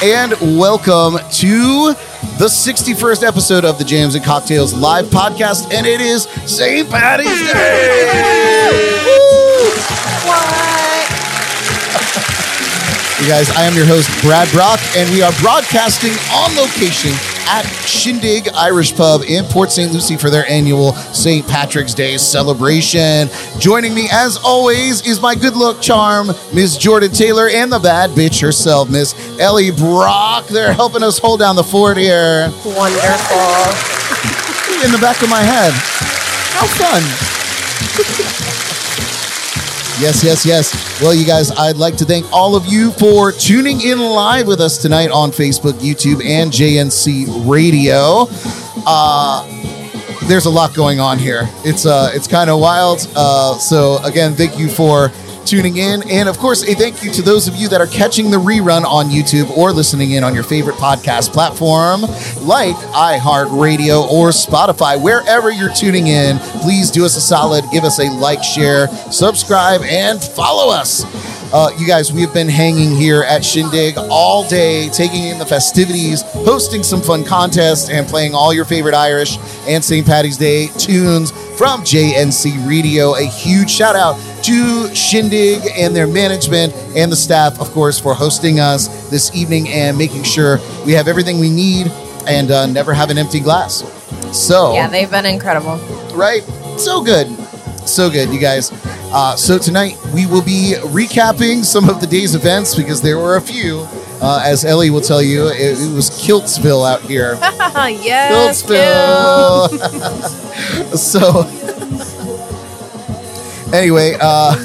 Good evening, jammers, and welcome to the 61st episode of the Jams and Cocktails live podcast, and it is St. Patty's Day. You guys, I am your host, Brad Brock, and we are broadcasting on location at Shindig Irish Pub in Port St. Lucie for their annual St. Patrick's Day celebration. Joining me, as always, is my good luck charm, Miss Jordan Taylor, and the bad bitch herself, Miss Ellie Brock. They're helping us hold down the fort here Wonderful. in the back of my head. How fun. Yes, yes, yes. Well, you guys, I'd like to thank all of you for tuning in live with us tonight on Facebook, YouTube, and JNC Radio. Uh, there's a lot going on here. It's uh, it's kind of wild. Uh, so again, thank you for tuning in, and of course, a thank you to those of you that are catching the rerun on YouTube or listening in on your favorite podcast platform like iHeartRadio or Spotify. Wherever you're tuning in, please do us a solid, give us a like, share, subscribe, and follow us. Uh, you guys, we have been hanging here at Shindig all day, taking in the festivities, hosting some fun contests, and playing all your favorite Irish and St. Patty's Day tunes from JNC Radio. A huge shout out to Shindig and their management and the staff, of course, for hosting us this evening and making sure we have everything we need and uh, never have an empty glass. So, Yeah, they've been incredible. right? So good. So good, you guys. Uh, so tonight we will be recapping some of the day's events because there were a few. Uh, as Ellie will tell you, it, it was Kiltsville out here. yes. Kiltsville. so, anyway, uh,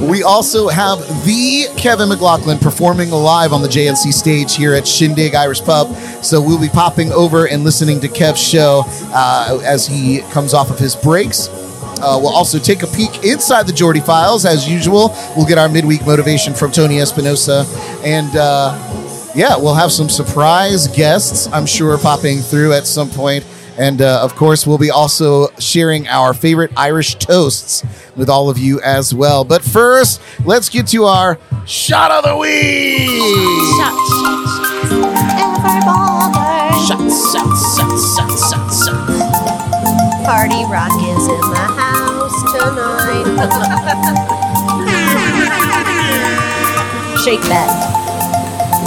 we also have the Kevin McLaughlin performing live on the JNC stage here at Shindig Irish Pub. So we'll be popping over and listening to Kev's show uh, as he comes off of his breaks. Uh, we'll also take a peek inside the Jordy Files as usual. We'll get our midweek motivation from Tony Espinosa, and uh, yeah, we'll have some surprise guests. I'm sure popping through at some point. And uh, of course, we'll be also sharing our favorite Irish toasts with all of you as well. But first, let's get to our shot of the week. Shots, shots, shots, shots, shots, shots. Party rock is in the house tonight. Shake that.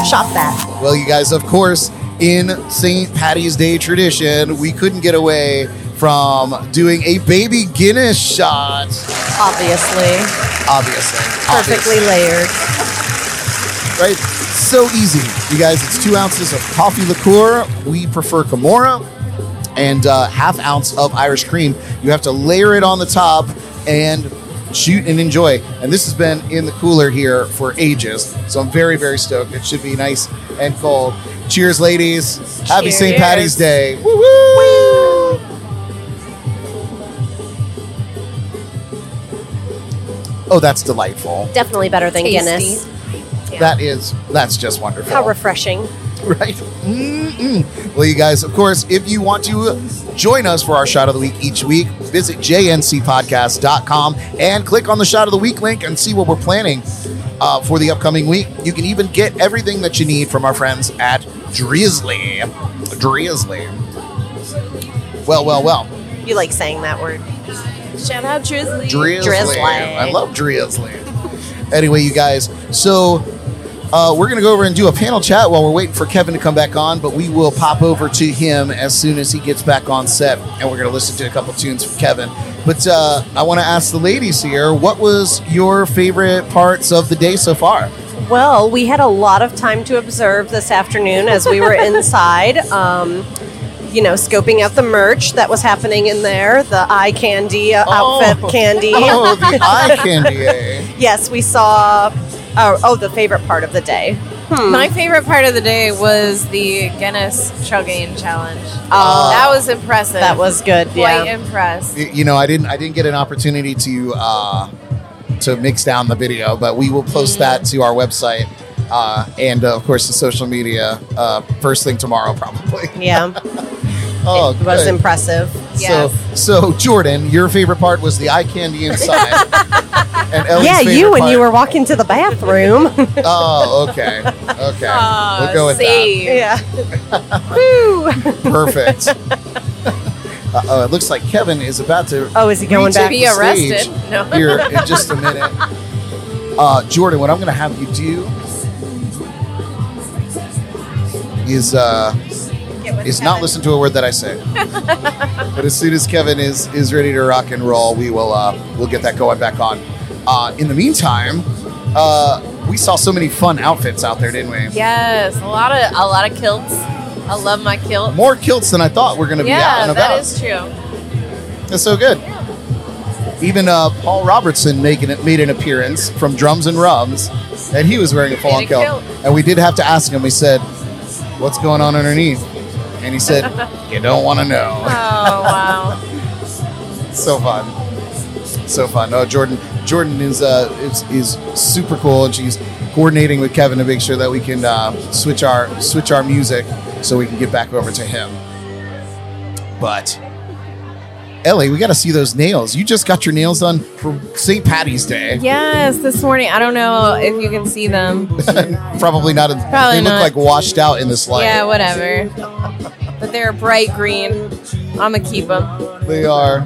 Shop that. Well, you guys, of course, in St. Patty's Day tradition, we couldn't get away from doing a baby Guinness shot. Obviously. Obviously. Perfectly layered. right? So easy, you guys. It's two ounces of coffee liqueur. We prefer Kamora, and uh, half ounce of Irish cream. You have to layer it on the top and shoot and enjoy. And this has been in the cooler here for ages, so I'm very, very stoked. It should be nice and cold. Cheers, ladies! Happy St. Patty's Day! Woo woo! Oh, that's delightful. Definitely better than Tasty. Guinness. That is, that's just wonderful. How refreshing. right? Mm-mm. Well, you guys, of course, if you want to join us for our shot of the week each week, visit jncpodcast.com and click on the shot of the week link and see what we're planning uh, for the upcoming week. You can even get everything that you need from our friends at Drizly. Drizly. Well, well, well. You like saying that word. Shout out Drizly. Drizly. Drizly. I love Drizly. anyway, you guys, so uh, we're going to go over and do a panel chat while we're waiting for Kevin to come back on, but we will pop over to him as soon as he gets back on set, and we're going to listen to a couple tunes from Kevin. But uh, I want to ask the ladies here, what was your favorite parts of the day so far? Well, we had a lot of time to observe this afternoon as we were inside. Um, you know, scoping out the merch that was happening in there, the eye candy uh, outfit Oh. candy. Oh, the eye candy. eh? yes, we saw. Oh, oh, the favorite part of the day. My favorite part of the day was the Guinness chugging challenge. Oh. that was impressive. That was good. quite Yeah. impressed. Y- you know, I didn't I didn't get an opportunity to uh, to mix down the video, but we will post that to our website uh, and uh, of course the social media uh, first thing tomorrow probably. Yeah. Oh, it was good. impressive. Yes. So, so Jordan, your favorite part was the eye candy inside. and Ellie's yeah, you when part- you were walking to the bathroom. Oh, okay, okay. Aw, we'll go with save. yeah. That. Perfect. Uh, oh, it looks like Kevin is about to Oh, is he going retake back? Be the arrested. No. here in just a minute. Uh, Jordan, what I'm going to have you do is uh, is not listen to a word that I say. but as soon as Kevin is is ready to rock and roll, we will uh, we'll get that going back on. Uh, in the meantime, uh, we saw so many fun outfits out there, didn't we? Yes, a lot of a lot of kilts. I love my kilt. More kilts than I thought we were going to be out and about. Yeah, that is true. That's so good. Even uh, Paul Robertson making it made an appearance from Drums and Rums, and he was wearing a full-on kilt. kilt. And we did have to ask him. We said, "What's going on underneath?" And he said, "You don't want to know." Oh wow. so fun, so fun. Oh, Jordan, Jordan is uh is, is super cool, and she's coordinating with Kevin to make sure that we can uh, switch our switch our music so we can get back over to him. But Ellie, we got to see those nails. You just got your nails done for St. Patty's Day. Yes, this morning. I don't know if you can see them. Probably not. Probably they look like washed out in this light. Yeah, whatever. But they're bright green. I'm gonna keep them. They are.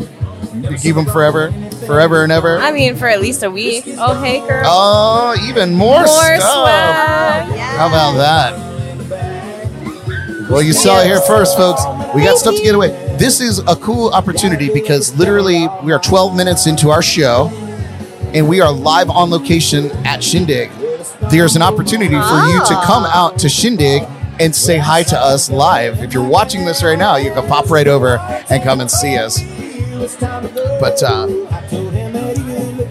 You keep them forever, forever and ever. I mean, for at least a week. Oh, hey, girl. Oh, even more, More stuff. swag. How about that? Well, you saw it here first, folks. We got stuff to get away. This is a cool opportunity because literally we are 12 minutes into our show and we are live on location at Shindig. There's an opportunity for you to come out to Shindig and say hi to us live. If you're watching this right now, you can pop right over and come and see us. But, uh,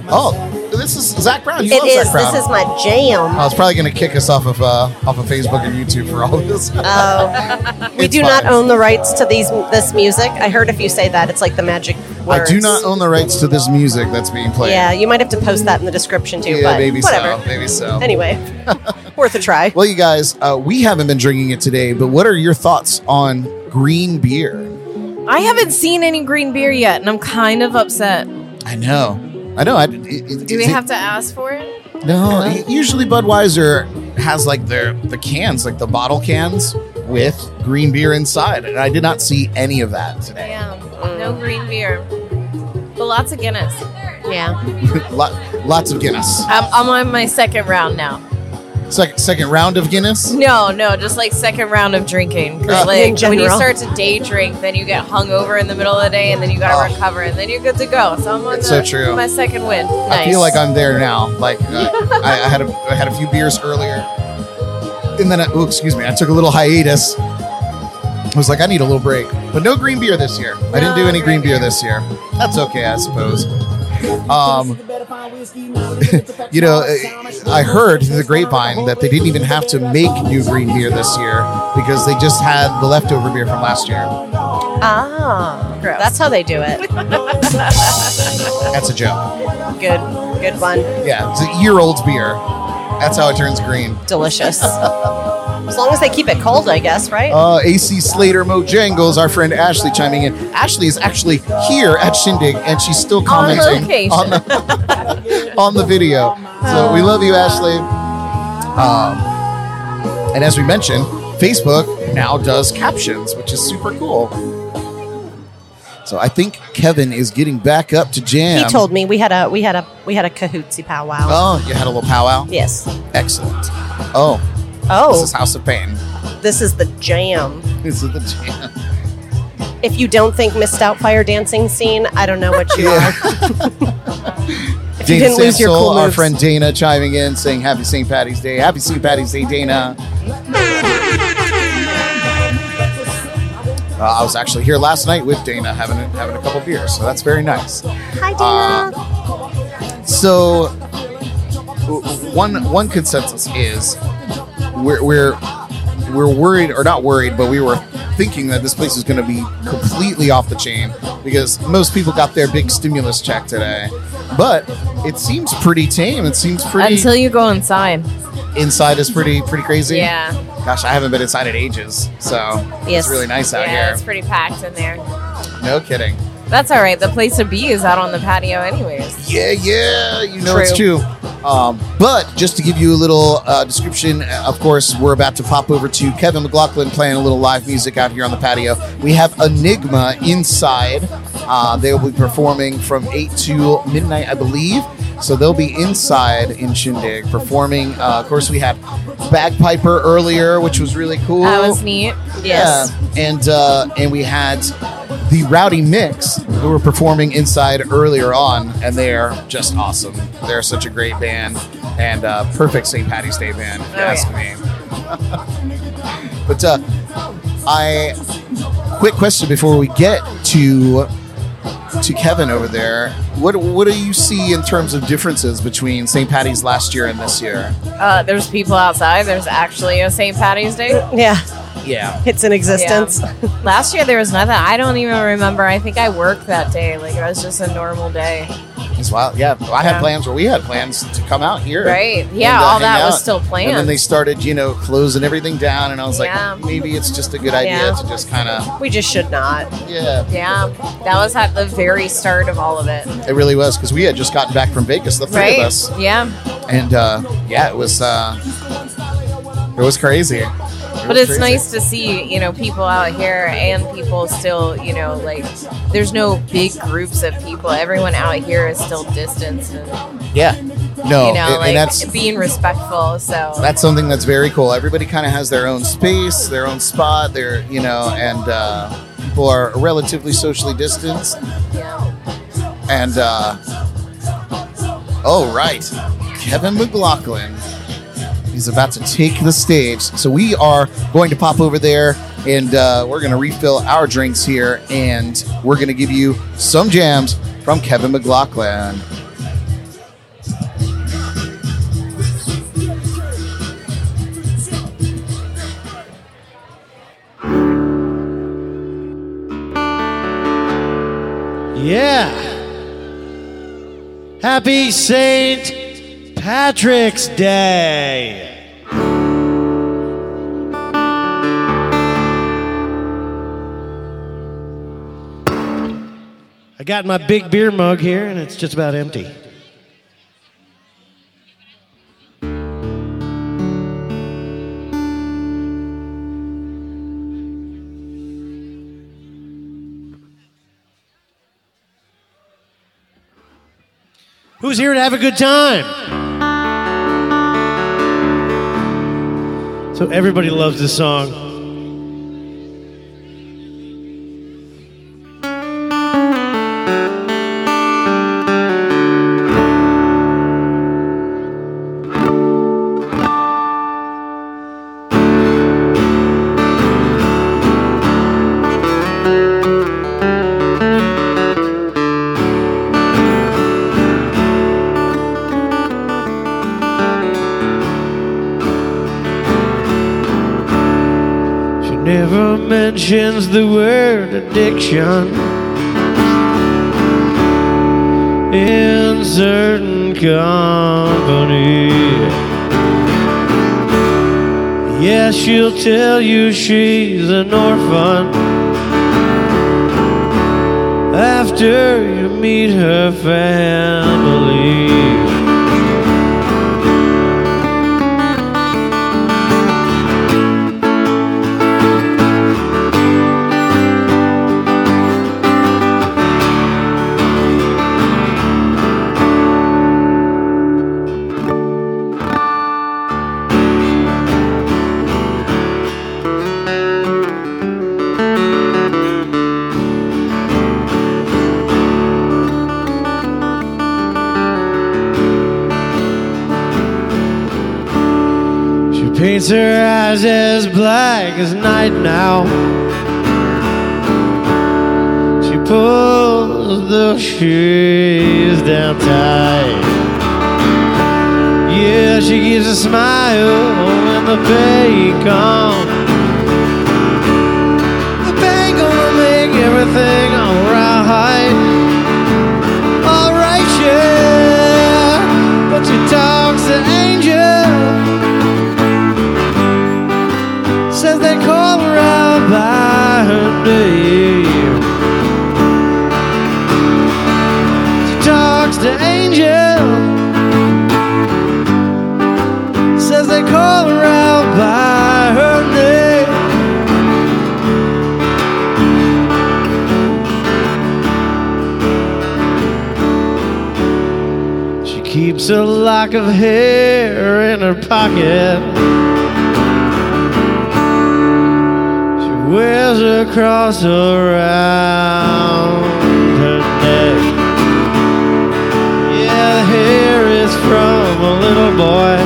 oh, this is Zac Brown. You It love is. Zac Brown. This is my jam. I was probably going to kick us off of uh, off of Facebook and YouTube for all of this. Oh, we It's do not own the rights to these this music. I heard if you say that, it's like the magic words. I do not own the rights to this music that's being played. Yeah, you might have to post that in the description too. Yeah, but maybe whatever. so. Maybe so. Anyway, worth a try. Well, you guys, uh, we haven't been drinking it today, but what are your thoughts on green beer? I haven't seen any green beer yet, and I'm kind of upset. I know. I know. I, it, it- Do we it- have to ask for it? No. it- Usually Budweiser has like their the cans, like the bottle cans with green beer inside, and I did not see any of that today. Yeah, no green beer, but lots of Guinness. Yeah. Lot, lots of Guinness. I'm, I'm on my second round now. Second second round of Guinness. No, no, just like second round of drinking. 'Cause, Uh, like In when you general. start to day drink, then you get hungover in the middle of the day, and then you gotta Oh. recover, and then you're good to go. So I'm on It's the, so true. my second win. I feel like I'm there now. Like uh, I, I had a I had a few beers earlier, and then I, oh, excuse me, I took a little hiatus. I was like, I need a little break, but no green beer this year. I didn't do No any green green beer beer. this year. That's okay, I suppose. Um, you know, I heard through the grapevine that they didn't even have to make new green beer this year because they just had the leftover beer from last year. Ah, Gross. that's how they do it. That's a joke. Good, good one. Yeah, it's a year old beer. That's how it turns green. Delicious. as long as they keep it cold, I guess, right? Uh, AC Slater Mojangles, our friend Ashley chiming in. Ashley is actually here at Shindig, and she's still commenting location. on the on the video. So we love you, Ashley. Um, and as we mentioned, Facebook now does captions, which is super cool. So I think Kevin is getting back up to jam. he told me we had a we had a we had a kahootsy powwow. Oh, you had a little powwow. Yes. Excellent. Oh, Oh, this is House of Pain. this is the jam. This is the jam. If you don't think missed out fire dancing scene, I don't know what you Yeah. are. If you Dana didn't lose your Sansol, cool our moves. friend Dana chiming in saying Happy St. Patty's Day. Happy St. Patty's Day, Dana. Uh, I was actually here last night with Dana having a, having a couple beers, so that's very nice. Hi, Uh, Dana. So one one consensus is we're we're we're worried or not worried, but we were thinking that this place is going to be completely off the chain because most people got their big stimulus check today. But it seems pretty tame. It seems pretty. Until you go inside. inside is pretty pretty crazy. Yeah. Gosh, I haven't been inside in ages, so Yes. it's really nice out yeah, here. it's pretty packed in there. No kidding. That's all right. The place to be is out on the patio, anyways. Yeah, yeah, you know it's true. Um, but just to give you a little uh, description, of course, we're about to pop over to Kevin McLaughlin playing a little live music out here on the patio. We have Enigma inside. Uh, they will be performing from 8 to midnight, I believe. So they'll be inside in Shindig performing. Uh, of course, we had Bagpiper earlier, which was really cool. That was neat. Yes. Yeah. And uh, and we had the Rowdy Mix who were performing inside earlier on, and they are just awesome. They're such a great band and uh, perfect St. Patty's Day band, if you Oh, ask me. but uh, I quick question before we get to to Kevin over there. What what do you see in terms of differences between St. Patty's last year and this year? Uh, there's people outside. There's actually a St. Patty's Day. Yeah, Yeah. it's in existence. Last year there was nothing. I don't even remember. I think I worked that day. Like it was just a normal day. It's wild. Yeah, I had Yeah. plans where we had plans to come out here. Right. and, Yeah, uh, all hang that was still planned. And then they started, you know, closing everything down, and I was Yeah. like, maybe it's just a good idea Yeah. to just kind of, We just should not. yeah. yeah, that was at the very start of all of it. It really was because we had just gotten back from Vegas, the three Right. of us, Yeah. and uh, yeah, it was, uh, it was crazy. But it's nice to see, you know, people out here and people still, you know, like there's no big groups of people. Everyone out here is still distanced and Yeah, no, you know, and- and that's being respectful. So that's something that's very cool. Everybody kind of has their own space, their own spot, their you know, and uh, people are relatively socially distanced. yeah. And uh oh right, Kevin McLaughlin. He's about to take the stage. So we are going to pop over there and uh, we're going to refill our drinks here and we're going to give you some jams from Kevin McLaughlin. Yeah. Happy St. Patrick's Day. I got my big beer mug here and it's just about empty. Who's here to have a good time? So everybody loves this song. Mentions the word addiction in certain company. Yeah, she'll tell you she's an orphan after you meet her family. Eyes as black as night now. She pulls the shades down tight. Yeah, she gives a smile when the pain comes. The pain gonna make everything alright. Alright, yeah. But she talks She talks to Angel, says they call her out by her name. She keeps a lock of hair in her pocket. Wears a cross around her neck. Yeah, the hair is from a little boy.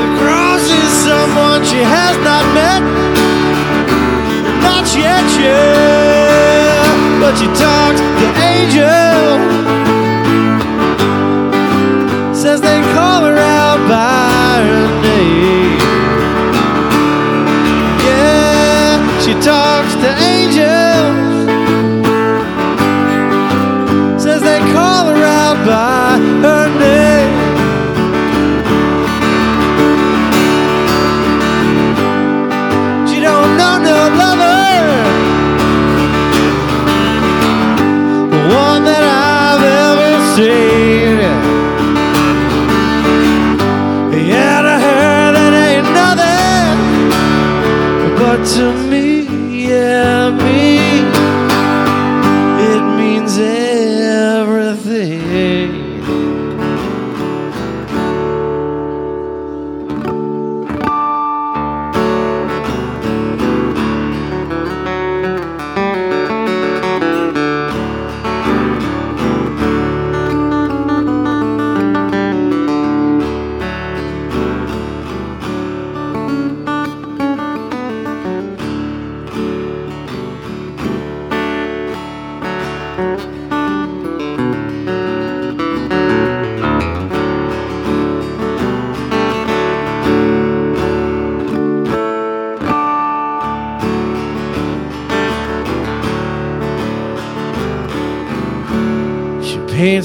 The cross is someone she has not met. Not yet, yeah. But she talks to angels. To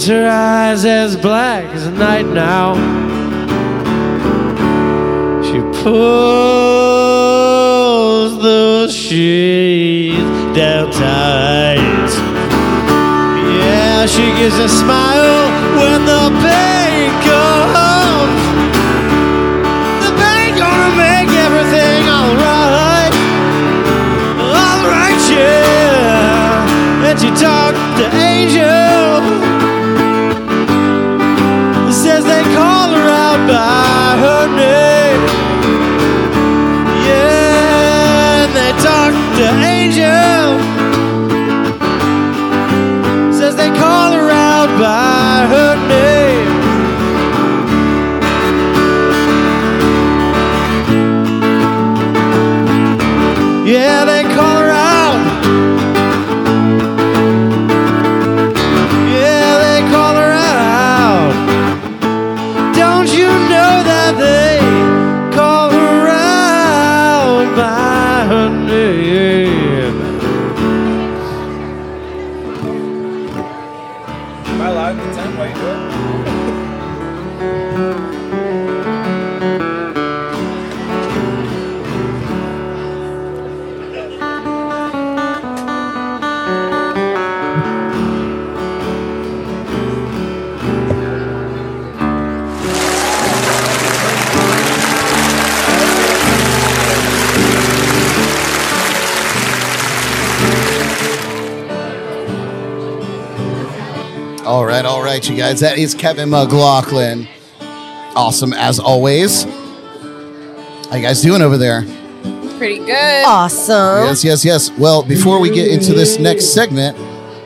her eyes as black as night now. She pulls those sheets down tight. Yeah, she gives a smile when the pain comes. Right, you guys. That is Kevin McLaughlin. Awesome as always. How you guys doing over there? Pretty good. Awesome. Yes, yes, yes. Well, before we get into this next segment,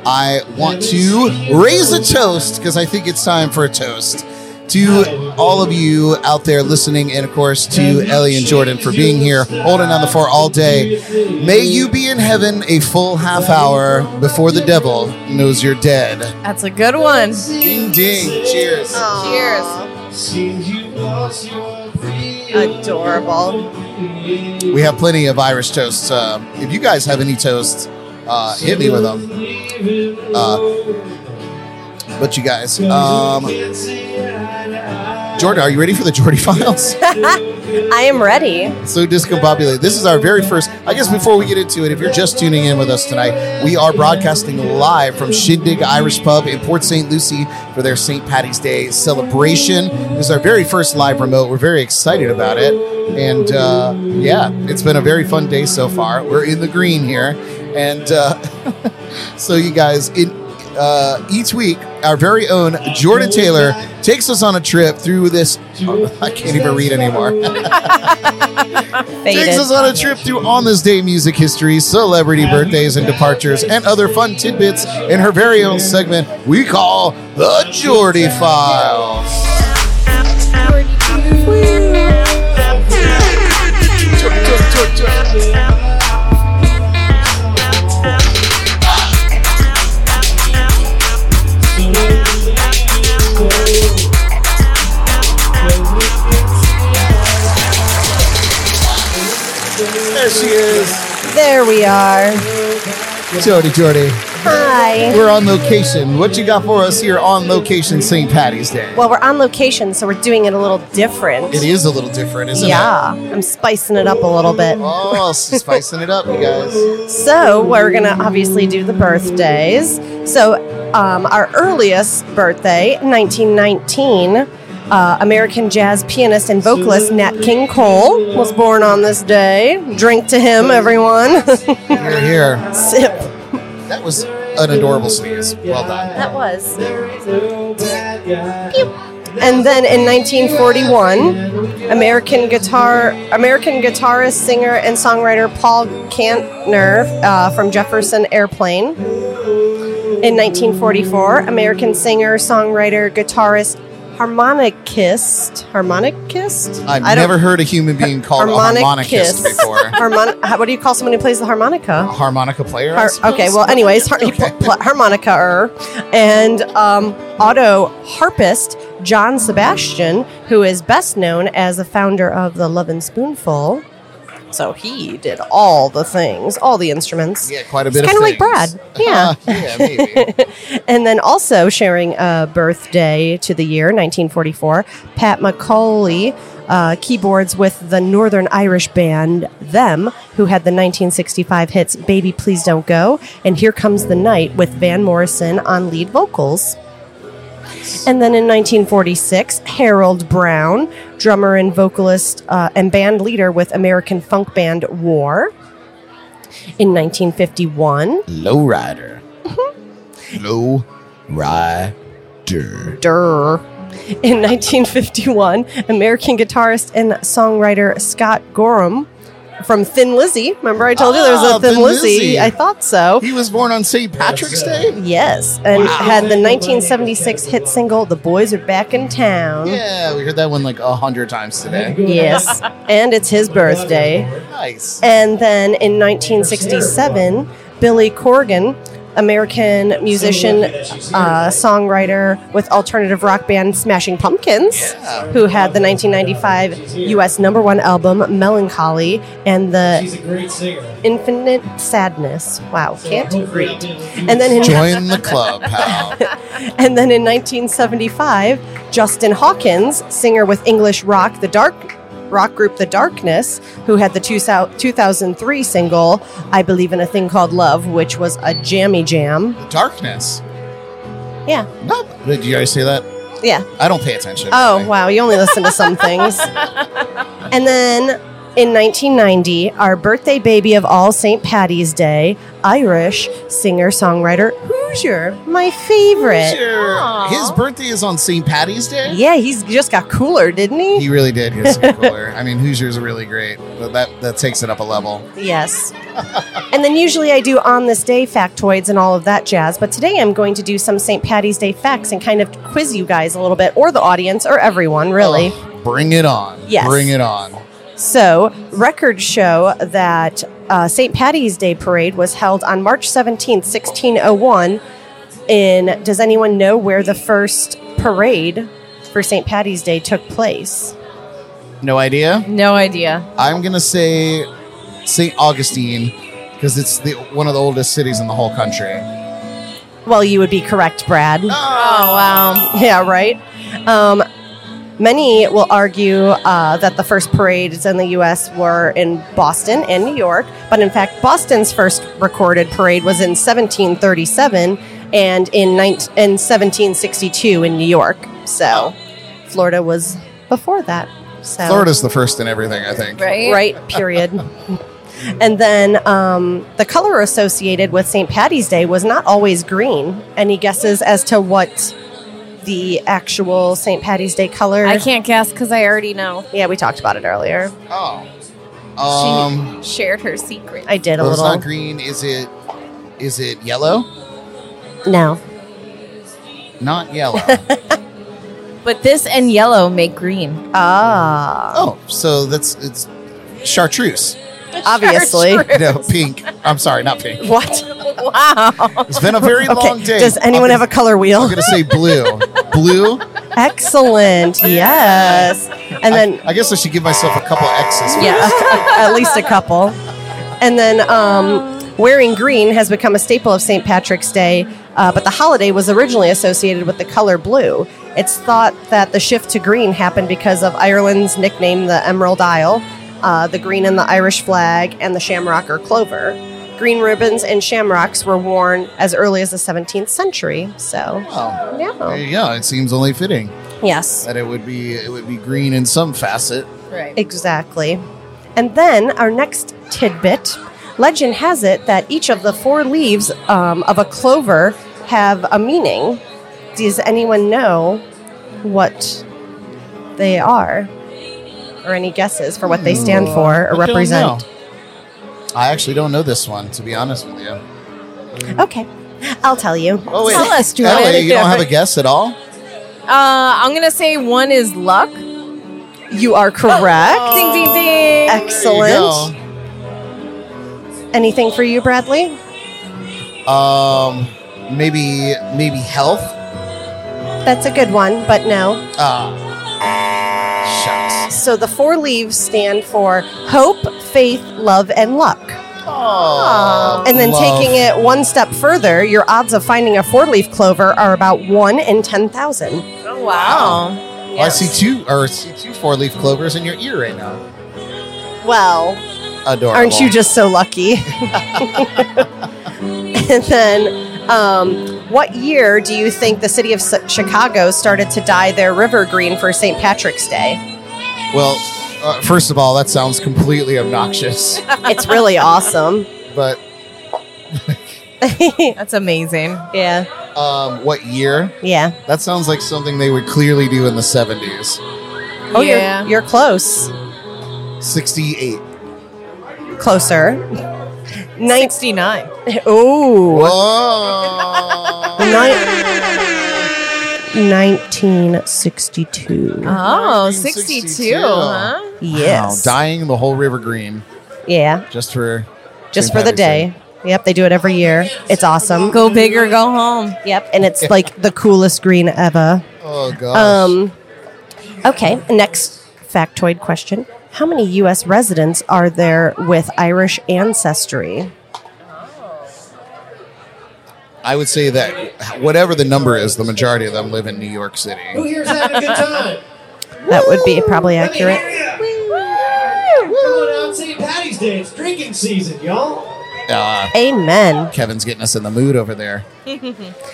I want to raise a toast because I think it's time for a toast to all of you out there listening, and of course to Ellie and Jordan for being here, holding on the fort all day. May you be in heaven a full half hour before the devil knows you're dead. That's a good one. Ding ding. Cheers. Cheers. Adorable. We have plenty of Irish toasts. Uh, if you guys have any toasts, uh, hit me with them. Uh, but you guys, um, Jordan, are you ready for the Jordy Files? I am ready. so discombobulated. This is our very first. I guess before we get into it, if you're just tuning in with us tonight, we are broadcasting live from Shindig Irish Pub in Port St. Lucie for their St. Patty's Day celebration. This is our very first live remote. We're very excited about it, and uh, yeah, it's been a very fun day so far. We're in the green here, and uh, so you guys, in uh, each week, our very own Jordan Taylor takes us on a trip through this. I can't even read anymore. takes us on a trip through on this day music history, celebrity birthdays and departures, and other fun tidbits in her very own segment we call the Jordy Files. There she is. There we are. Jordy, Jordy. Hi. We're on location. What you got for us here on location St. Patty's Day? Well, we're on location, so we're doing it a little different. It is a little different, isn't it? yeah, I'm spicing it up a little bit. it? Oh, spicing it up, you guys. So we're gonna obviously do the birthdays. So um, our earliest birthday, 1919. Uh, American jazz pianist and vocalist Nat King Cole was born on this day. Drink to him, everyone. Here, here. Sip. That was an adorable sneeze. Well done. That was. And then in 1941, American guitar American guitarist, singer, and songwriter Paul Kantner uh, from Jefferson Airplane. In 1944, American singer, songwriter, guitarist, harmonicist, harmonicist. I've I never heard a human being called a harmonicist before. Harmon- how- what do you call someone who plays the harmonica? Harmonica player? Har- okay, well, anyways, har- he pl- pl- harmonica er, and um, auto harpist John Sebastian, who is best known as the founder of the Lovin' Spoonful. So he did all the things, all the instruments. Yeah, quite a bit Kind of like. Brad. Yeah. yeah, maybe. And then also sharing a birthday to the year 1944, Pat McAuley. Uh, keyboards with the Northern Irish band Them, who had the 1965 hits Baby Please Don't Go and Here Comes the Night with Van Morrison on lead vocals. And then in 1946, Harold Brown, drummer and vocalist uh, and band leader with American funk band War. In 1951, Lowrider. Low rider. Durr. In 1951, American guitarist and songwriter Scott Gorham from Thin Lizzy. Remember, I told you there was Ah, a Thin, Thin Lizzy. Lizzy. I thought so. He was born on St. Patrick's Day? Yes, and had the 1976 hit single "The Boys Are Back in Town." Yeah, we heard that one like a hundred times today. Yes, and it's his birthday. Nice. And then in 1967, Billy Corgan, American musician, uh, songwriter with alternative rock band Smashing Pumpkins, Yeah. who had the 1995 U.S. number one album Melancholy and the She's a great singer. Infinite Sadness. Wow, can't read. And then in Join the club, pal. and then in 1975, Justin Hawkins, singer with English rock, the dark rock group The Darkness, who had the two 2003 single "I Believe in a Thing Called Love," which was a jammy jam. The Darkness. Yeah, No, did you guys say that? yeah. I don't pay attention. Oh wow, you only listen to some things. And then in 1990, our birthday baby of all St. Patty's Day, Irish singer songwriter Hozier, my favorite. Sure. His birthday is on St. Patty's Day? Yeah, he's just got cooler, didn't he? He really did get some cooler. I mean, Hozier's really great, but that, that takes it up a level. Yes. and then usually I do on this day factoids and all of that jazz, but today I'm going to do some St. Patty's Day facts and kind of quiz you guys a little bit, or the audience, or everyone, really. Oh, bring it on. Yes. Bring it on. So, records show that uh, St. Patty's Day parade was held on March 17th, 1601. In does anyone know where the first parade for St. Patty's Day took place? No idea? No idea. I'm going to say St. Augustine because it's the one of the oldest cities in the whole country. Well, you would be correct, Brad. Oh wow. Yeah, right. Um, many will argue uh, that the first parades in the U.S. were in Boston and New York, but in fact, Boston's first recorded parade was in 1737 and in, 19- in 1762 in New York. So, Florida was before that. So, Florida's the first in everything, I think. Right. right? Period. And then um, the color associated with St. Patty's Day was not always green. Any guesses as to what the actual St. Patty's Day color? I can't guess because I already know. Yeah, we talked about it earlier. Oh. Um, she shared her secret. I did a well, it's little. not green. Is it? Is it yellow? no. Not yellow. But this and yellow make green. Ah. oh, so that's it's chartreuse. Obviously. No, pink. I'm sorry, not pink. What? Wow. It's been a very long day. Does anyone I'm have a color wheel? I'm gonna say blue. blue. Excellent. Yes. And then I guess I should give myself a couple X's. for Yeah, at least a couple. And then um, wearing green has become a staple of St. Patrick's Day, uh, but the holiday was originally associated with the color blue. It's thought that the shift to green happened because of Ireland's nickname, the Emerald Isle, uh, the green in the Irish flag, and the shamrock or clover. Green ribbons and shamrocks were worn as early as the 17th century. So, Oh, yeah. there you go. It seems only fitting Yes. that it would be it would be green in some facet. Right. Exactly. And then our next tidbit legend has it that each of the four leaves um, of a clover have a meaning. Does anyone know what they are? Or any guesses for what they stand for or don't represent? I actually don't know this one, to be honest with you. Okay, I'll tell you. Oh wait, Tell us, Jordan. Ellie, you don't have a guess at all? Uh, I'm gonna say one is luck. You are correct. Ding ding ding. There Excellent. Anything for you, Bradley? go. Um, maybe maybe health. That's a good one, but no. Ah, shucks. So the four leaves stand for hope, faith, love, and luck. Oh, And then love. taking it one step further, your odds of finding a four leaf clover are about one in 10,000. Oh, wow. Well, I see two or I see two four leaf clovers in your ear right now. Well, Adorable. aren't you just so lucky? and then, um, what year do you think the city of Chicago started to dye their river green for St. Patrick's Day? Well, uh, first of all, that sounds completely obnoxious, It's really awesome. but That's amazing. yeah, um, what year? yeah. That sounds like something they would clearly do in the 70s. Oh, yeah. you're, you're close. 68. Closer. Nin- 69. oh. Whoa! Nin- 1962. Oh, 1962. 62, huh? yes. Wow, dyeing the whole river green yeah. just for Just St. for the Patrick's day. Yep, they do it every year. It's awesome. Go big or go home. Yep, and it's like the coolest green ever. Oh gosh. Um, okay, next factoid question. How many U.S. residents are there with Irish ancestry? I would say that whatever the number is, the majority of them live in New York City. Who here's having a good time? That would be probably Let me accurate. hear ya. Come on out, St. Patty's Day. It's drinking season, y'all. Uh, Amen. Kevin's getting us in the mood over there.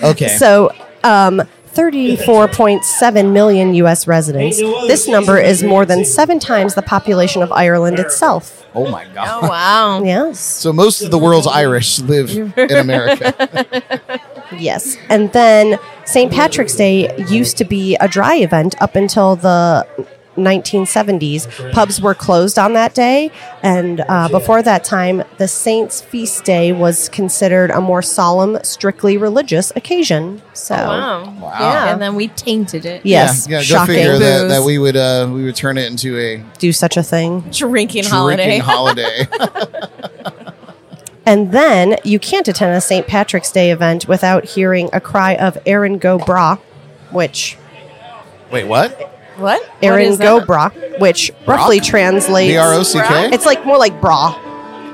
Okay. So, um, 34.7 million U.S. residents. This number is more than seven times the population of Ireland itself. oh my Oh, god. wow. Yes. So most of the world's Irish live in America. Yes. And then St. Patrick's Day used to be a dry event up until the 1970s. Pubs were closed on that day. And uh, before that time, the Saints' feast day was considered a more solemn, strictly religious occasion. So, Wow. Wow. Yeah. And then we tainted it. yes, yeah, yeah, go shocking. figure that, that we would uh, we would turn it into a Do such a thing. Drinking holiday. drinking holiday. And then you can't attend a St. Patrick's Day event without hearing a cry of Erin Go Bragh, which Wait, what? What? What Erin is Go that? Which roughly translates. B R O C K. It's like more like bra,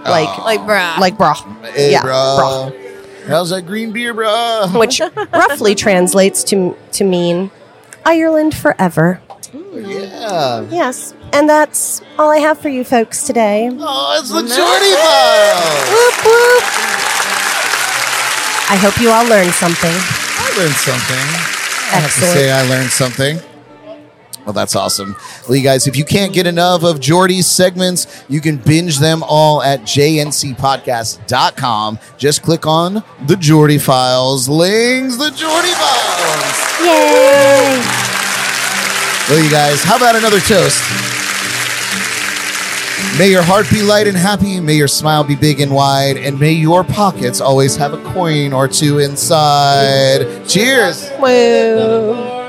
like Oh. Like, bruh. like bra, Hey, yeah, bro. How's that green beer, bro? which roughly translates to to mean Ireland forever. Yeah. Yes, and that's all I have for you folks today. Oh, it's the Jordy Files. Whoop, whoop. I hope you all learned something. I learned something. I have to say I learned something. Well, that's awesome. Well, you guys, if you can't get enough of Jordy's segments, you can binge them all at jncpodcast.com. Just click on the Jordy Files. Links, the Jordy Files. Yay! Well, you guys, how about another toast? May your heart be light and happy. May your smile be big and wide. And may your pockets always have a coin or two inside. Cheers. Woo!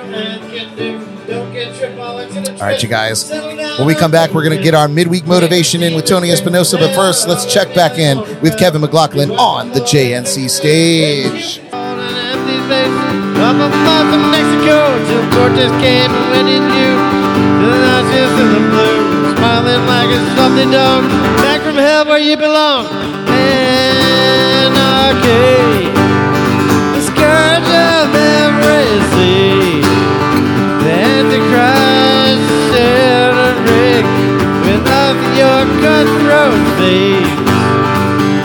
All right, you guys. When we come back, we're going to get our midweek motivation in with Tony Espinosa. But first, let's check back in with Kevin McLaughlin on the JNC stage. Back from hell where you belong. Your cutthroat thieves.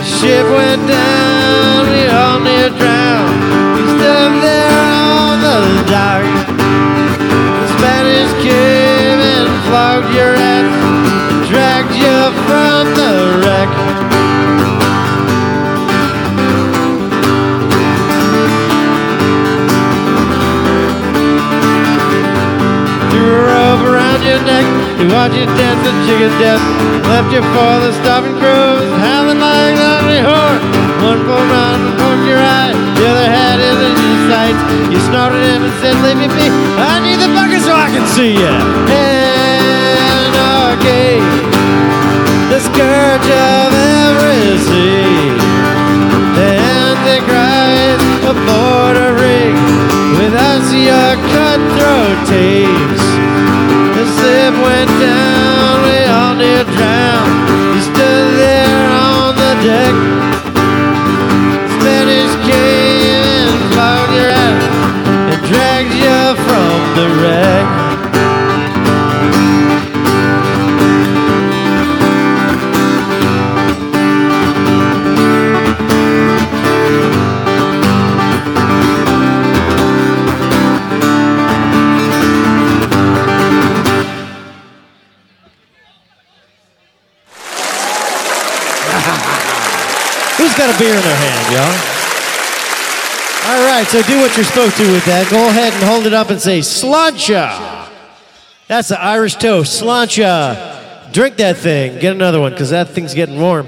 Ship went down, we all near drowned. We stood there on the dock. The Spanish came and flogged your ass, dragged you from the wreck. Watch you dance to chicken death. Left you for the stopping crows, howling like hungry whore. One full round and poked your eye, the other had it in your sights. You snorted him and said, Leave me be. I need the bucket so I can see ya. Anarchy, the scourge of every sea. The Antichrist a rig with us your cutthroat tapes. Ship went down, Beer in their hand, y'all? All right, so do what you're supposed to with that. Go ahead and hold it up and say sláinte. That's the Irish toast, sláinte. Drink that thing. Get another one because that thing's getting warm.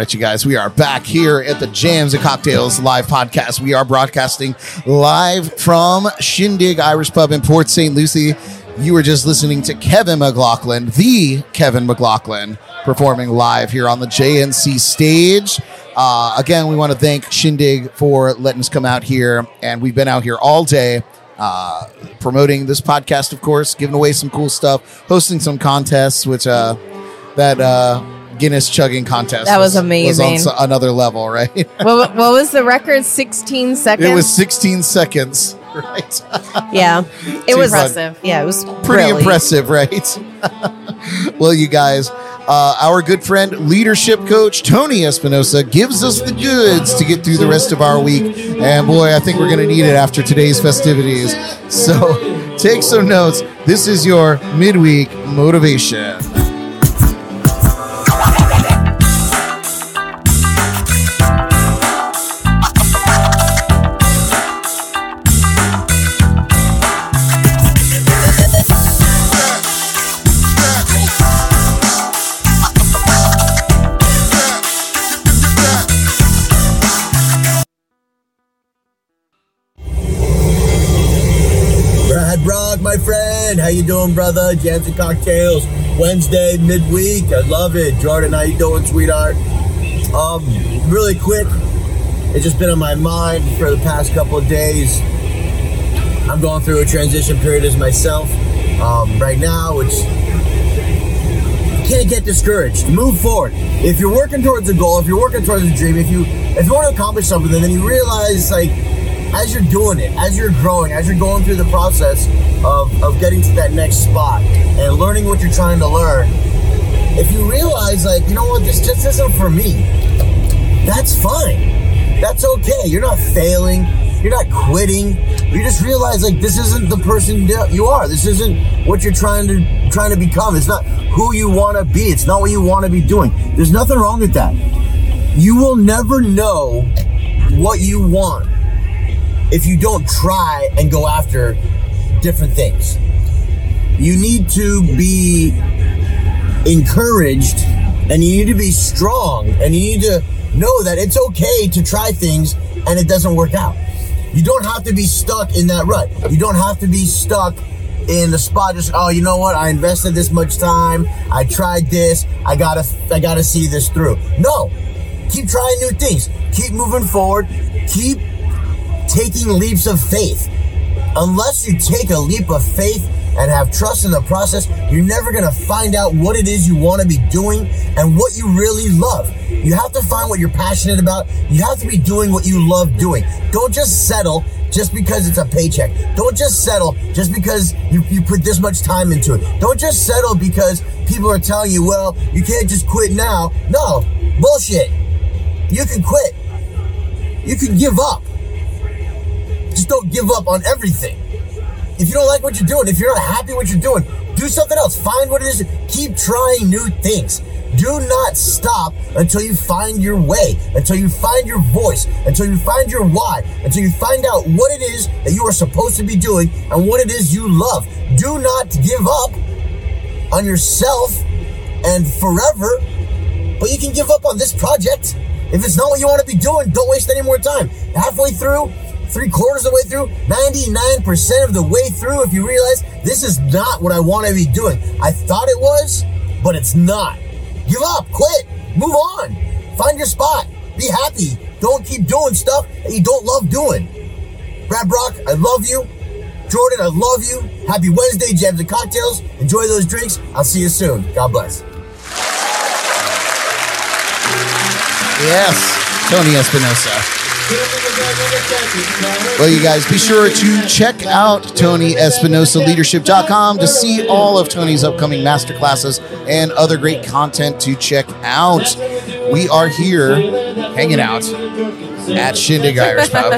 Right, you guys, we are back here at the Jams and Cocktails live podcast. We are broadcasting live from Shindig Irish Pub in Port St. Lucie. You were just listening to Kevin McLaughlin, the Kevin McLaughlin, performing live here on the JNC stage. Uh, again, we want to thank Shindig for letting us come out here, and we've been out here all day. Uh, promoting this podcast, of course, giving away some cool stuff, hosting some contests, which uh, that uh, Guinness chugging contest That was amazing. was on another level, right? what, what was the record? 16 seconds? it was 16 seconds, right? Yeah, it was fun. impressive. Yeah, it was Pretty really- impressive, right? well, you guys, uh, our good friend, leadership coach Tony Espinosa, gives us the goods to get through the rest of our week. And boy, I think we're going to need it after today's festivities. So take some notes. This is your midweek motivation. You doing, brother? Jams cocktails. Wednesday, midweek. I love it. Jordan, how you doing, sweetheart? Um, really quick. It's just been on my mind for the past couple of days. I'm going through a transition period as myself um, right now, you can't get discouraged. Move forward. If you're working towards a goal, if you're working towards a dream, if you if you want to accomplish something, then you realize like as you're doing it, as you're growing, as you're going through the process, of, of getting to that next spot and learning what you're trying to learn, if you realize, like, you know what, this just isn't for me, that's fine. That's okay. You're not failing. You're not quitting. You just realize like this isn't the person you are. This isn't what you're trying to trying to become. It's not who you want to be. It's not what you want to be doing. There's nothing wrong with that. You will never know what you want if you don't try and go after different things. You need to be encouraged and you need to be strong and you need to know that it's okay to try things and it doesn't work out. You don't have to be stuck in that rut. You don't have to be stuck in the spot just oh you know what? I invested this much time. I tried this. I gotta I gotta see this through. No. Keep trying new things. Keep moving forward. Keep taking leaps of faith unless you take a leap of faith and have trust in the process, you're never going to find out what it is you want to be doing and what you really love. You have to find what you're passionate about. You have to be doing what you love doing. Don't just settle just because it's a paycheck. Don't just settle just because you, you put this much time into it. Don't just settle because people are telling you, well, you can't just quit now. No, bullshit. You can quit. You can give up. Just don't give up on everything. If you don't like what you're doing, if you're not happy what you're doing, do something else. Find what it is. Keep trying new things. Do not stop until you find your way, until you find your voice, until you find your why, until you find out what it is that you are supposed to be doing and what it is you love. Do not give up on yourself and forever, but you can give up on this project. If it's not what you want to be doing, don't waste any more time. Halfway through, three quarters of the way through, 99% of the way through, if you realize this is not what I want to be doing. I thought it was, but it's not. Give up, quit, move on, find your spot, be happy. Don't keep doing stuff that you don't love doing. Brad Brock, I love you. Jordan, I love you. Happy Wednesday, jams and cocktails. Enjoy those drinks. I'll see you soon. God bless. Yes, Tony Espinosa. Well, you guys, be sure to check out TonyEspinosaLeadership.com to see all of Tony's upcoming masterclasses and other great content to check out. We are here hanging out at Shindig Irish Pub.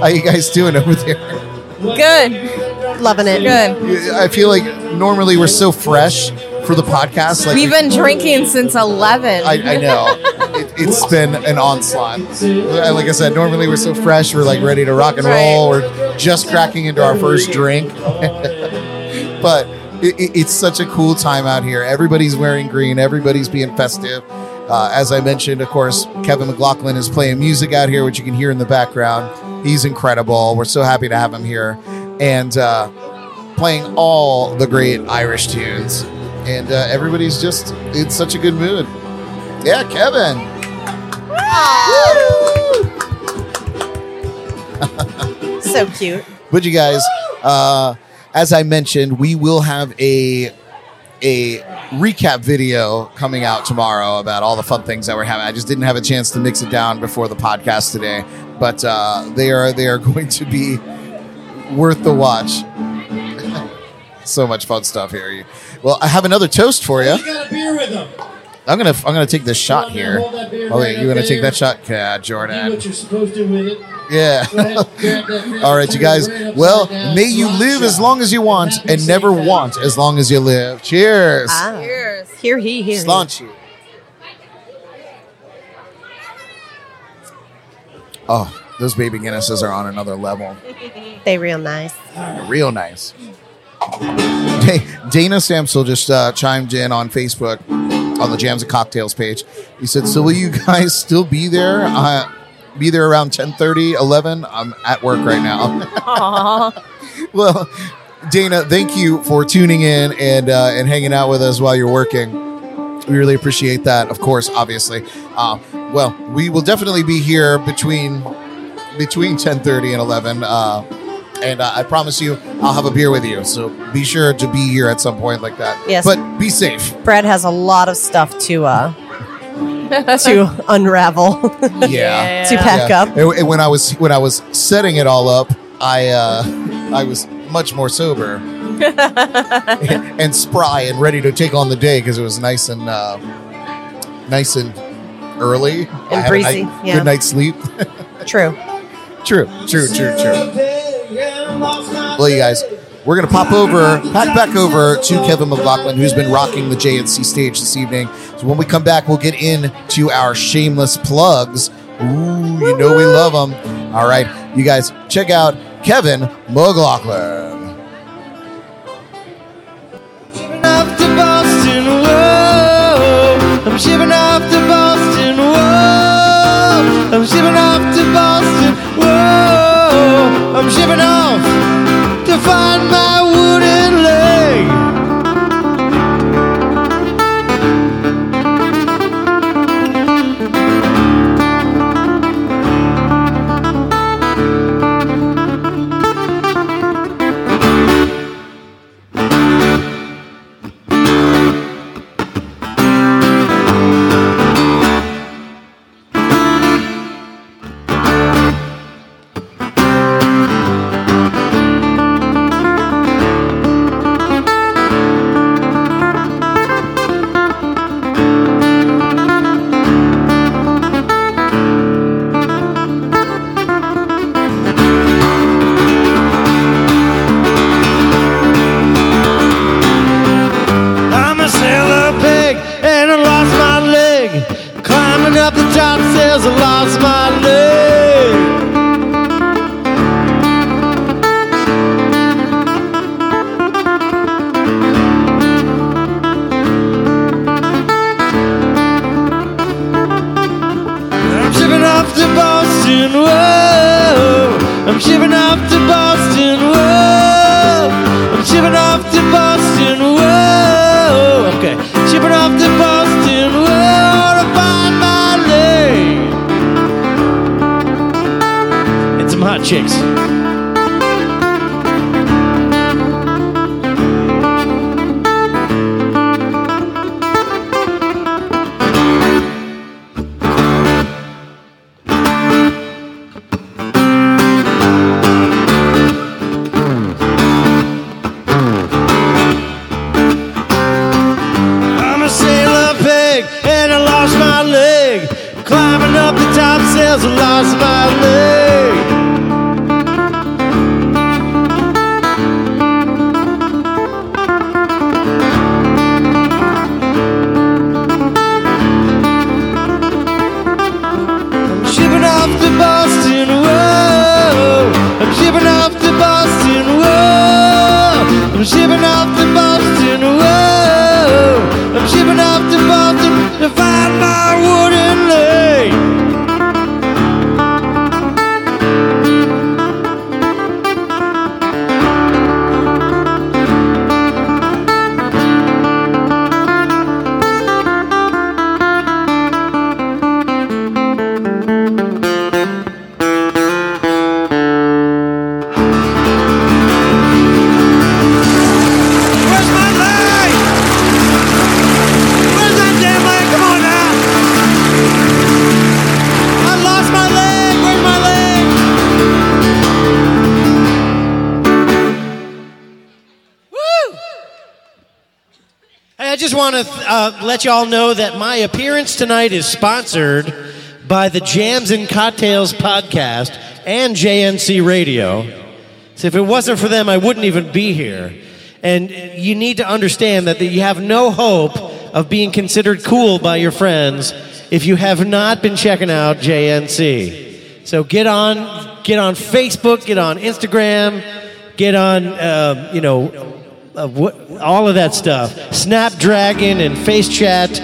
How you guys doing over there? Good. Loving it. Good. I feel like normally we're so fresh for the podcast. Like We've been drinking since 11. I, I know. It, it's been an onslaught. Like I said, normally we're so fresh, we're like ready to rock and roll. We're just cracking into our first drink. but it, it- it's such a cool time out here. Everybody's wearing green, everybody's being festive. Uh, as I mentioned, of course, Kevin McLaughlin is playing music out here, which you can hear in the background. He's incredible. We're so happy to have him here. And uh, playing all the great Irish tunes. And uh, everybody's just in such a good mood. Yeah, Kevin. So cute. But you guys, uh, as I mentioned, we will have a a recap video coming out tomorrow about all the fun things that we're having. I just didn't have a chance to mix it down before the podcast today, but uh, they are they are going to be worth the watch. so much fun stuff here. Well, I have another toast for you. got a beer with them. I'm gonna I'm gonna take this shot here. Hold that beer Oh, right wait, up you gonna take that shot, yeah, Jordan? what you're supposed to with it. Yeah. Go ahead, grab that beer, All right, you guys. Well, may you live as long as you want and never want as long as you live. Cheers. Ah. Cheers. Here he, here he. Slant you. Oh, those baby Guinnesses are on another level. They real nice. Real nice. Da- Dana Samsel just uh, chimed in on Facebook on the Jams and Cocktails page. He said, "So will you guys still be there? Uh, be there around 10:30, 11? I'm at work right now." Well, Dana, thank you for tuning in and uh, and hanging out with us while you're working. We really appreciate that. Of course, obviously. Uh, well, we will definitely be here between between 10:30 and 11. Uh, and uh, I promise you, I'll have a beer with you. So be sure to be here at some point like that. Yes. But be safe. Brad has a lot of stuff to uh to unravel Yeah. to pack Yeah. up. And, and when I was when I was setting it all up, I uh, I was much more sober and spry and ready to take on the day because it was nice and uh, nice and early I had a breezy, night- yeah. Good night's sleep. True. true, true, true, true. Well, you guys, we're gonna pop over, pack back over to Kevin McLaughlin, who's been rocking the JNC stage this evening. So when we come back, we'll get into our shameless plugs. Ooh, you know we love them. All right, you guys, check out Kevin McLaughlin. off to Boston, whoa. I'm shipping off to Boston, whoa. I'm shipping off to Boston, whoa. I'm shipping off to find my wooden leg. Uh, let y'all know that my appearance tonight is sponsored by the Jams and Cocktails podcast and JNC Radio. So if it wasn't for them, I wouldn't even be here. And you need to understand that you have no hope of being considered cool by your friends if you have not been checking out JNC. So get on, get on Facebook, get on Instagram, get on, uh, you know, uh, what, all of that stuff. Snapdragon and Face Chat,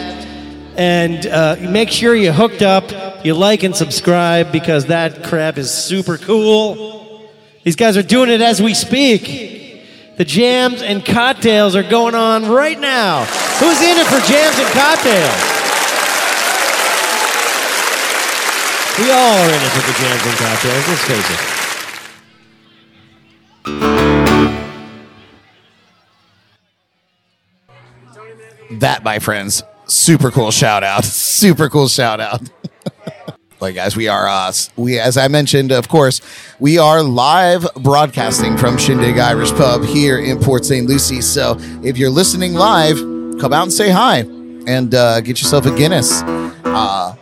and uh, make sure you hooked up, you like and subscribe because that crap is super cool. These guys are doing it as we speak. The jams and cocktails are going on right now. Who's in it for jams and cocktails? We all are in it for the jams and cocktails, let's face it. That, my friends, super cool shout out. Super cool shout out. Like guys, we are uh, s- we as I mentioned, of course, we are live broadcasting from Shindig Irish Pub here in Port St. Lucie. So if you're listening live, come out and say hi and uh, get yourself a Guinness. Uh,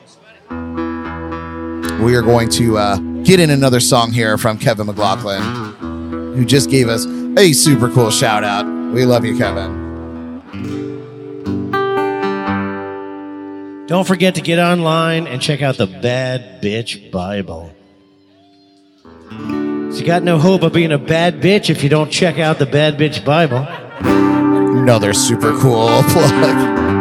we are going to uh, get in another song here from Kevin McLaughlin, who just gave us a super cool shout out. We love you, Kevin. Don't forget to get online and check out the Bad Bitch Bible. So you got no hope of being a bad bitch if you don't check out the Bad Bitch Bible. Another super cool plug.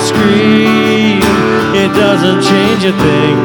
Screen. It doesn't change a thing,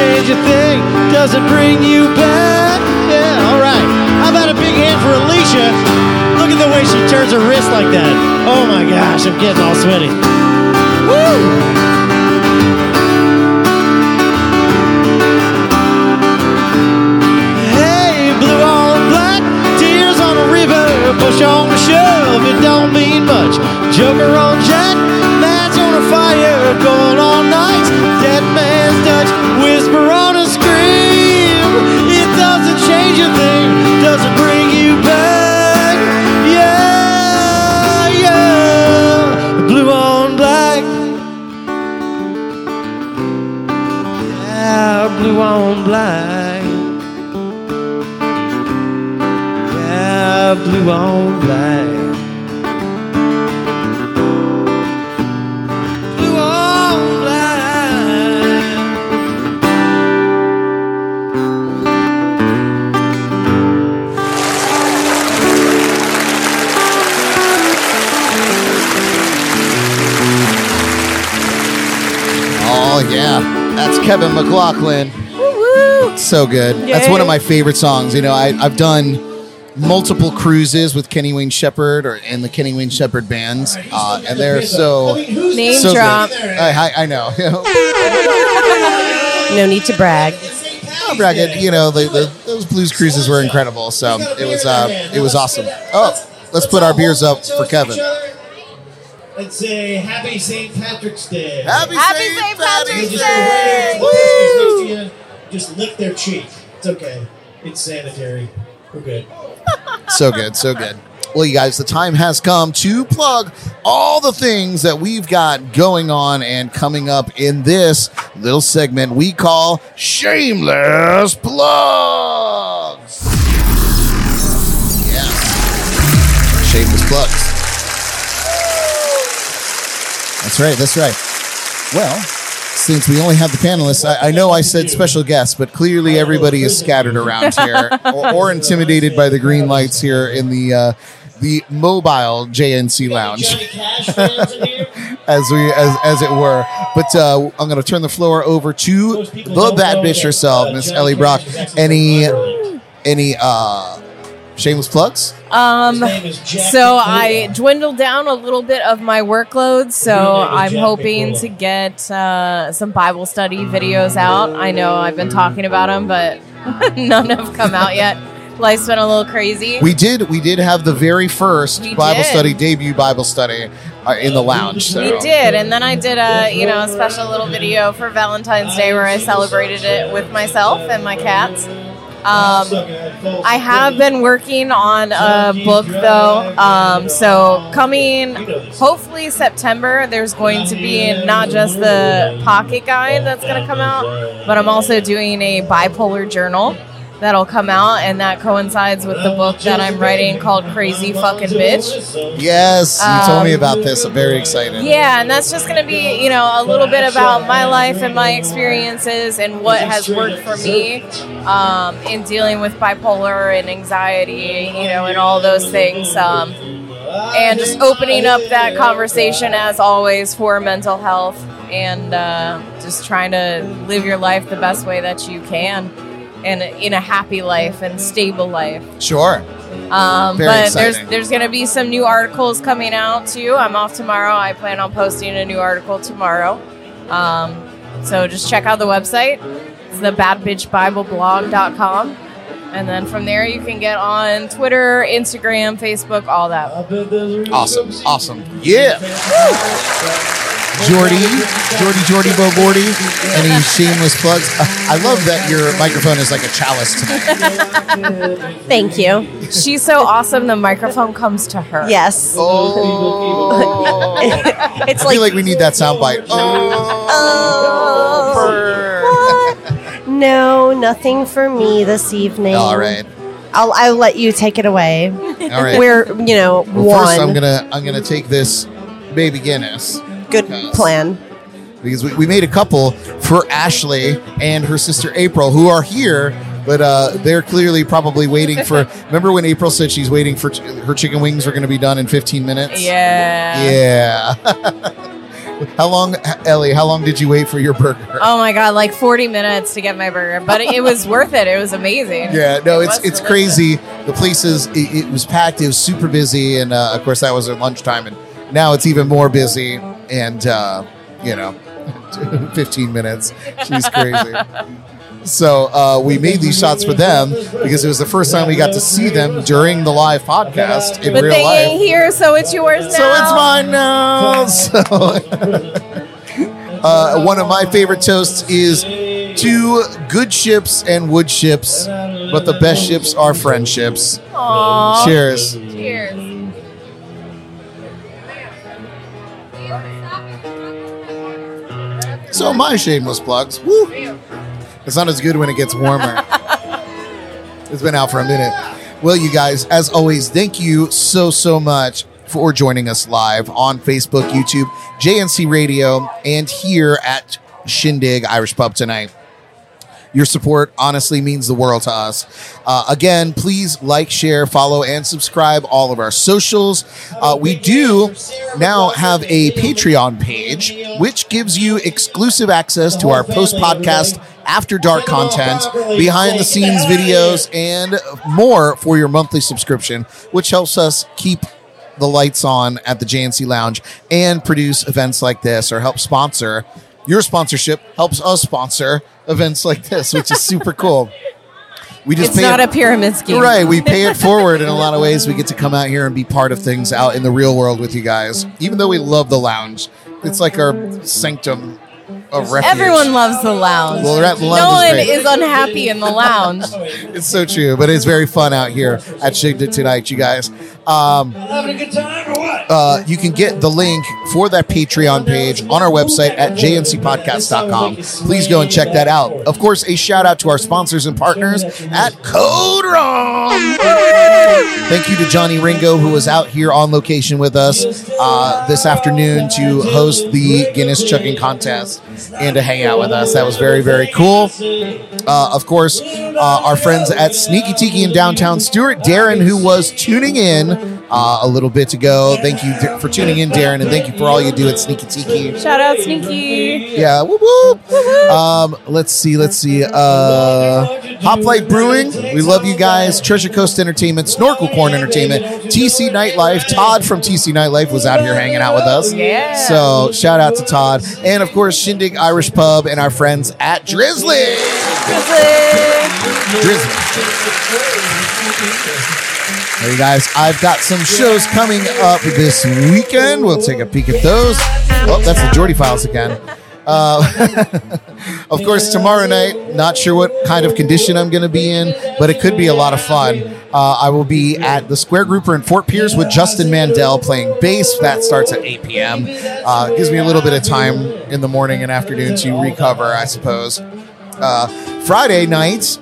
change a thing, doesn't bring you back. Yeah, alright. How about a big hand for Alicia? Look at the way she turns her wrist like that. Oh my gosh, I'm getting all sweaty. Woo! Hey, blue on black, tears on a river, push on a shove, it don't mean much. Joker on jack, match on a fire, dead man's touch, whisper on a scream. It doesn't change a thing, doesn't bring you back. Yeah, yeah, blue on black. Yeah, blue on black. Yeah, blue on black. Kevin McLaughlin. So good. That's one of my favorite songs. You know, I, I've done multiple cruises with Kenny Wayne Shepherd or in the Kenny Wayne Shepherd bands, uh, and they're so Name so drop. I, I, I know. No need to brag. I'll brag it. You know, the, the, those blues cruises were incredible. So it was uh, it was awesome. Oh, let's put our beers up for Kevin. Let's say Happy St. Patrick's Day. Happy, Happy St. St. Patrick's Patrick's Just Day! go ahead, you, just lick their cheek. It's okay. It's sanitary. We're good. So good, so good. Well, you guys, the time has come to plug all the things that we've got going on and coming up in this little segment we call Shameless Plugs. That's right, that's right. Well, since we only have the panelists, I, I know I said special guests, but clearly everybody is scattered around here or, or intimidated by the green lights here in the uh, the mobile JNC lounge, Johnny Cash fans in here? as we as as it were. But uh, I'm going to turn the floor over to the bad bitch herself, Miss Ellie Brock. Any any uh, shameless plugs? Um, His name is Jack so Nicole. I dwindled down a little bit of my workload. So I'm hoping to get uh, some Bible study videos out. I know I've been talking about them, but none have come out yet. Life's been a little crazy. We did we did have the very first We Bible did. study debut Bible study uh, in the lounge. So. We did, and then I did a you know a special little video for Valentine's Day where I celebrated it with myself and my cats. Um, I have been working on a book though. Um, so coming hopefully September, there's going to be not just the pocket guide that's going to come out, but I'm also doing a bipolar journal that'll come out, and that coincides with the book that I'm writing called Crazy Fucking Bitch. Yes, you told me Um, about this. I'm very excited. Yeah, and that's just going to be, you know, a little bit about my life and my experiences and what has worked for me um, in dealing with bipolar and anxiety, you know, and all those things. Um, and just opening up that conversation, as always, for mental health and uh, just trying to live your life the best way that you can. And in a happy life and stable life. Sure. Um, but exciting. there's there's going to be some new articles coming out too. I'm off tomorrow. I plan on posting a new article tomorrow. Um, so just check out the website. It's the badbitchbibleblog.com. And then from there you can get on Twitter, Instagram, Facebook, all that. Awesome. Awesome. Yeah. Jordy, Jordy, Jordy, Bo Bordy. Any shameless plugs? Uh, I love that your microphone is like a chalice tonight. Thank you. She's so awesome. The microphone comes to her. Yes. Oh. It's I like, feel like we need that soundbite. Oh. oh, no, nothing for me this evening. All right. I'll, I'll let you take it away. All right. We're, you know, well, one. first, I'm gonna I'm gonna take this baby Guinness Good plan. because we, we made a couple for Ashley and her sister April who are here, but uh, they're clearly probably waiting for. remember when April said she's waiting for ch- her chicken wings are going to be done in 15 minutes? Yeah. Yeah. how long, Ellie? How long did you wait for your burger? Oh my god, like 40 minutes to get my burger, but it was worth it. It was amazing. Yeah, no, It it's it's delicious. crazy. The place is it, it was packed. It was super busy, and uh, of course that was at lunchtime, and now it's even more busy. And uh, you know, fifteen minutes. She's crazy. So uh, we made these shots for them because it was the first time we got to see them during the live podcast in But real they life. ain't here, so it's yours now. So it's mine now. So, uh, one of my favorite toasts is to good ships and wood ships, but the best ships are friendships. Aw. Cheers. Cheers. So my shameless plugs. Woo. It's not as good when it gets warmer. it's been out for a minute. Well, you guys, as always, thank you so, so much for joining us live on Facebook, YouTube, JNC Radio, and here at Shindig Irish Pub tonight. Your support honestly means the world to us. Uh, again, please like, share, follow, and subscribe all of our socials. Uh, we do now have a Patreon page, which gives you exclusive access to our post podcast after dark content, behind the scenes videos, and more for your monthly subscription, which helps us keep the lights on at the JNC Lounge and produce events like this or help sponsor. Your sponsorship helps us sponsor events like this, which is super cool. We just It's pay not it- a pyramid scheme. Right, we pay it forward in a lot of ways. We get to come out here and be part of things out in the real world with you guys. Even though we love the lounge, it's like our mm-hmm. sanctum of refuge. Everyone loves the lounge. Well, that lounge no is one great. is unhappy in the lounge. It's so true, but it's very fun out here at Shindig tonight, you guys. Um, Having a good time or what? uh, you can get the link for that Patreon page on our website at jncpodcast.com. Please go and check that out. Of course, a shout out to our sponsors and partners at Code Rum. Thank you to Johnny Ringo, who was out here on location with us uh, this afternoon to host the Guinness Chucking Contest and to hang out with us. That was very, very cool. Uh, of course, uh, our friends at Sneaky Tiki in downtown Stuart, Darren, who was tuning in uh, a little bit ago. Thank you for tuning in, Darren, and thank you for all you do at Sneaky Tiki. Shout out Sneaky. Yeah, whoop, whoop. Um, let's see, let's see. Uh, Hoplite Brewing, we love you guys. Treasure Coast Entertainment, Snorkel Corn Entertainment, TC Nightlife. Todd from TC Nightlife was out here hanging out with us. Yeah. So shout out to Todd, and of course Shindig Irish Pub and our friends at Drizly. Drizly. Hey guys, I've got some shows coming up this weekend. We'll take a peek at those. Oh, that's the Jordy Files again. Uh, of course, tomorrow night, not sure what kind of condition I'm going to be in, but it could be a lot of fun. Uh, I will be at the Square Grouper in Fort Pierce with Justin Mandel playing bass. That starts at 8 p.m. Uh, gives me a little bit of time in the morning and afternoon to recover, I suppose. Uh, Friday night,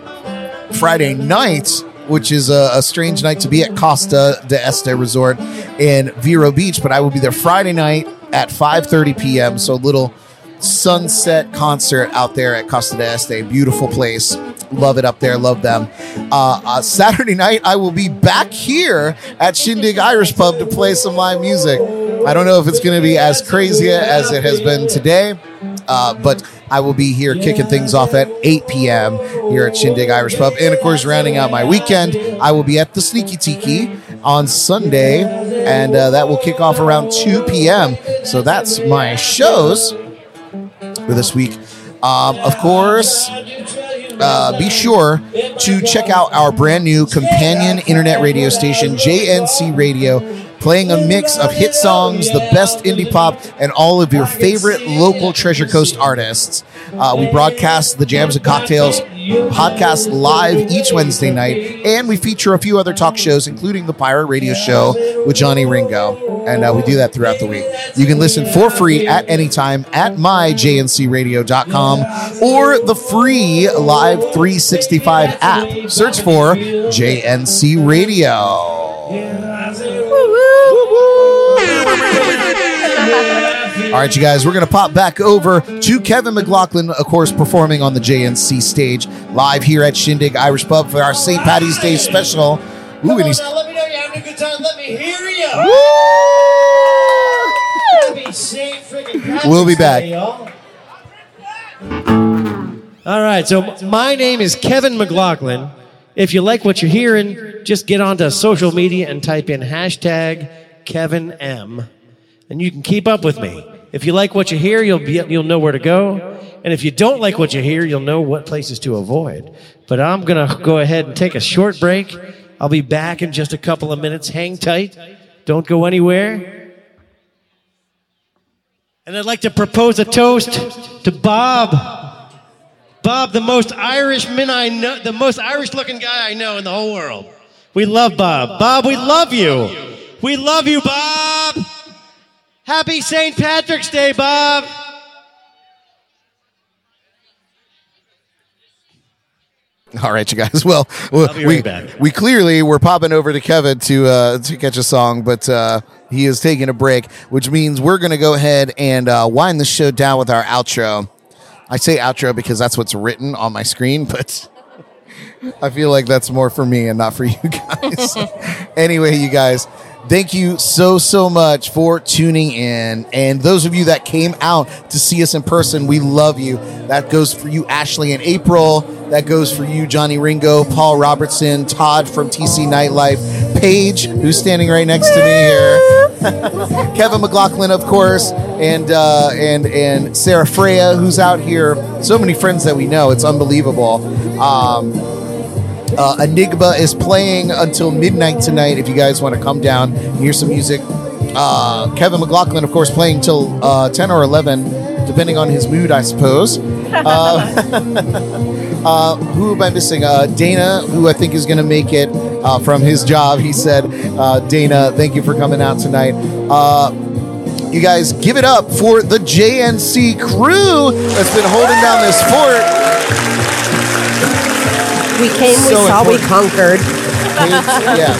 Friday night, which is a, a strange night to be at Costa d'Este Resort in Vero Beach, but I will be there Friday night at 5:30 p.m. So a little sunset concert out there at Costa d'Este. Beautiful place. Love it up there. Love them. Uh, uh, Saturday night, I will be back here at Shindig Irish Pub to play some live music. I don't know if it's going to be as crazy as it has been today, uh, but I will be here kicking things off at 8 p.m. here at Shindig Irish Pub. And of course, rounding out my weekend, I will be at the Sneaky Tiki on Sunday, and uh, that will kick off around 2 p.m. So that's my shows for this week. Um, of course, uh, be sure to check out our brand new companion internet radio station, JNC Radio, playing a mix of hit songs, the best indie pop, and all of your favorite local Treasure Coast artists. Uh, we broadcast the Jams and Cocktails podcast live each Wednesday night, and we feature a few other talk shows, including the Pirate Radio Show with Johnny Ringo. And uh, we do that throughout the week. You can listen for free at any time at myjncradio.com or the free Live 365 app. Search for JNC Radio. All right, you guys, we're going to pop back over to Kevin McLaughlin, of course, performing on the JNC stage live here at Shindig Irish Pub for our St. Patty's Day special. Ooh, and he's. Now let me know you're having a good time. Let me hear you. Happy St. Friggin' Patrick's We'll be back. Day, y'all. All right, so my name is Kevin McLaughlin. If you like what you're hearing, just get onto social media and type in hashtag Kevin M, and you can keep up with me. If you like what you hear, you'll be you'll know where to go, and if you don't like what you hear, you'll know what places to avoid. But I'm gonna go ahead and take a short break. I'll be back in just a couple of minutes. Hang tight. Don't go anywhere. And I'd like to propose a toast to Bob. Bob, the most Irishman I know, the most Irish looking guy I know in the whole world. We love Bob. Bob, we love you. We love you, Bob. Happy St. Patrick's Day, Bob. All right, you guys. Well, well, be we right back. we clearly were popping over to Kevin to uh, to catch a song, but uh, he is taking a break, which means we're going to go ahead and uh, wind the show down with our outro. I say outro because that's what's written on my screen, but I feel like that's more for me and not for you guys. anyway, you guys, thank you so, so much for tuning in. And those of you that came out to see us in person, we love you. That goes for you, Ashley and April. That goes for you, Johnny Ringo, Paul Robertson, Todd from TC Nightlife, Paige, who's standing right next to me here. Kevin McLaughlin, of course, and uh, and and Sarah Freya, who's out here. So many friends that we know. It's unbelievable. Um, uh, Enigma is playing until midnight tonight. If you guys want to come down and hear some music, uh, Kevin McLaughlin, of course, playing till uh, ten or eleven, depending on his mood, I suppose. Uh, who am I missing? Uh, Dana, who I think is going to make it uh, from his job. He said, uh, Dana, thank you for coming out tonight. Uh, you guys, give it up for the JNC crew that's been holding down this fort. We came, we So saw, we conquered. yeah.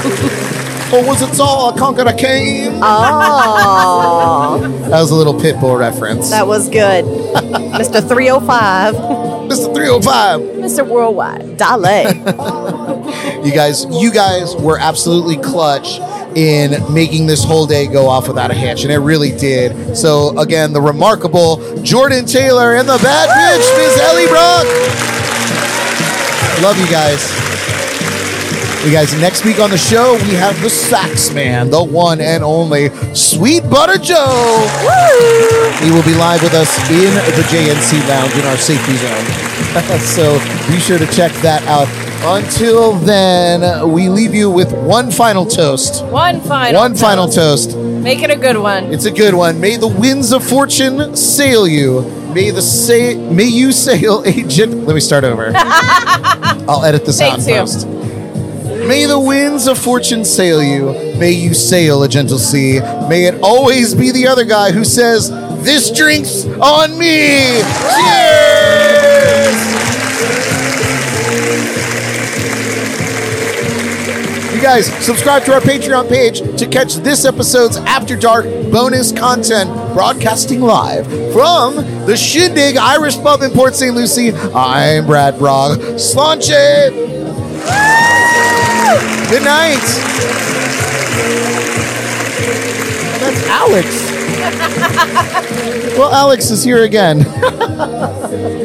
Oh, was it all? I conquered, I came. Oh, That was a little Pitbull reference. that was good. Mr. 305, Mr. 305. Mr. Worldwide, Dale. You guys, you guys were absolutely clutch in making this whole day go off without a hitch, and it really did. So again, the remarkable Jordan Taylor and the bad bitch, Miss Ellie Brock. Love you guys. You guys, next week on the show, we have the sax man, the one and only Sweet Butter Joe. He will be live with us in the JNC Lounge in our safety zone. so be sure to check that out. Until then, we leave you with one final toast. One final. One final toast. Make it a good one. It's a good one. May the winds of fortune sail you. May the say may you sail agent. Let me start over. I'll edit this out Take in two. post. May the winds of fortune sail you. May you sail a gentle sea. May it always be the other guy who says, This drink's on me. Cheers! You guys, subscribe to our Patreon page to catch this episode's After Dark bonus content broadcasting live from the Shindig Irish Pub in Port St. Lucie. I'm Brad Brog. Sláinte! Good night. That's Alex. well, Alex is here again.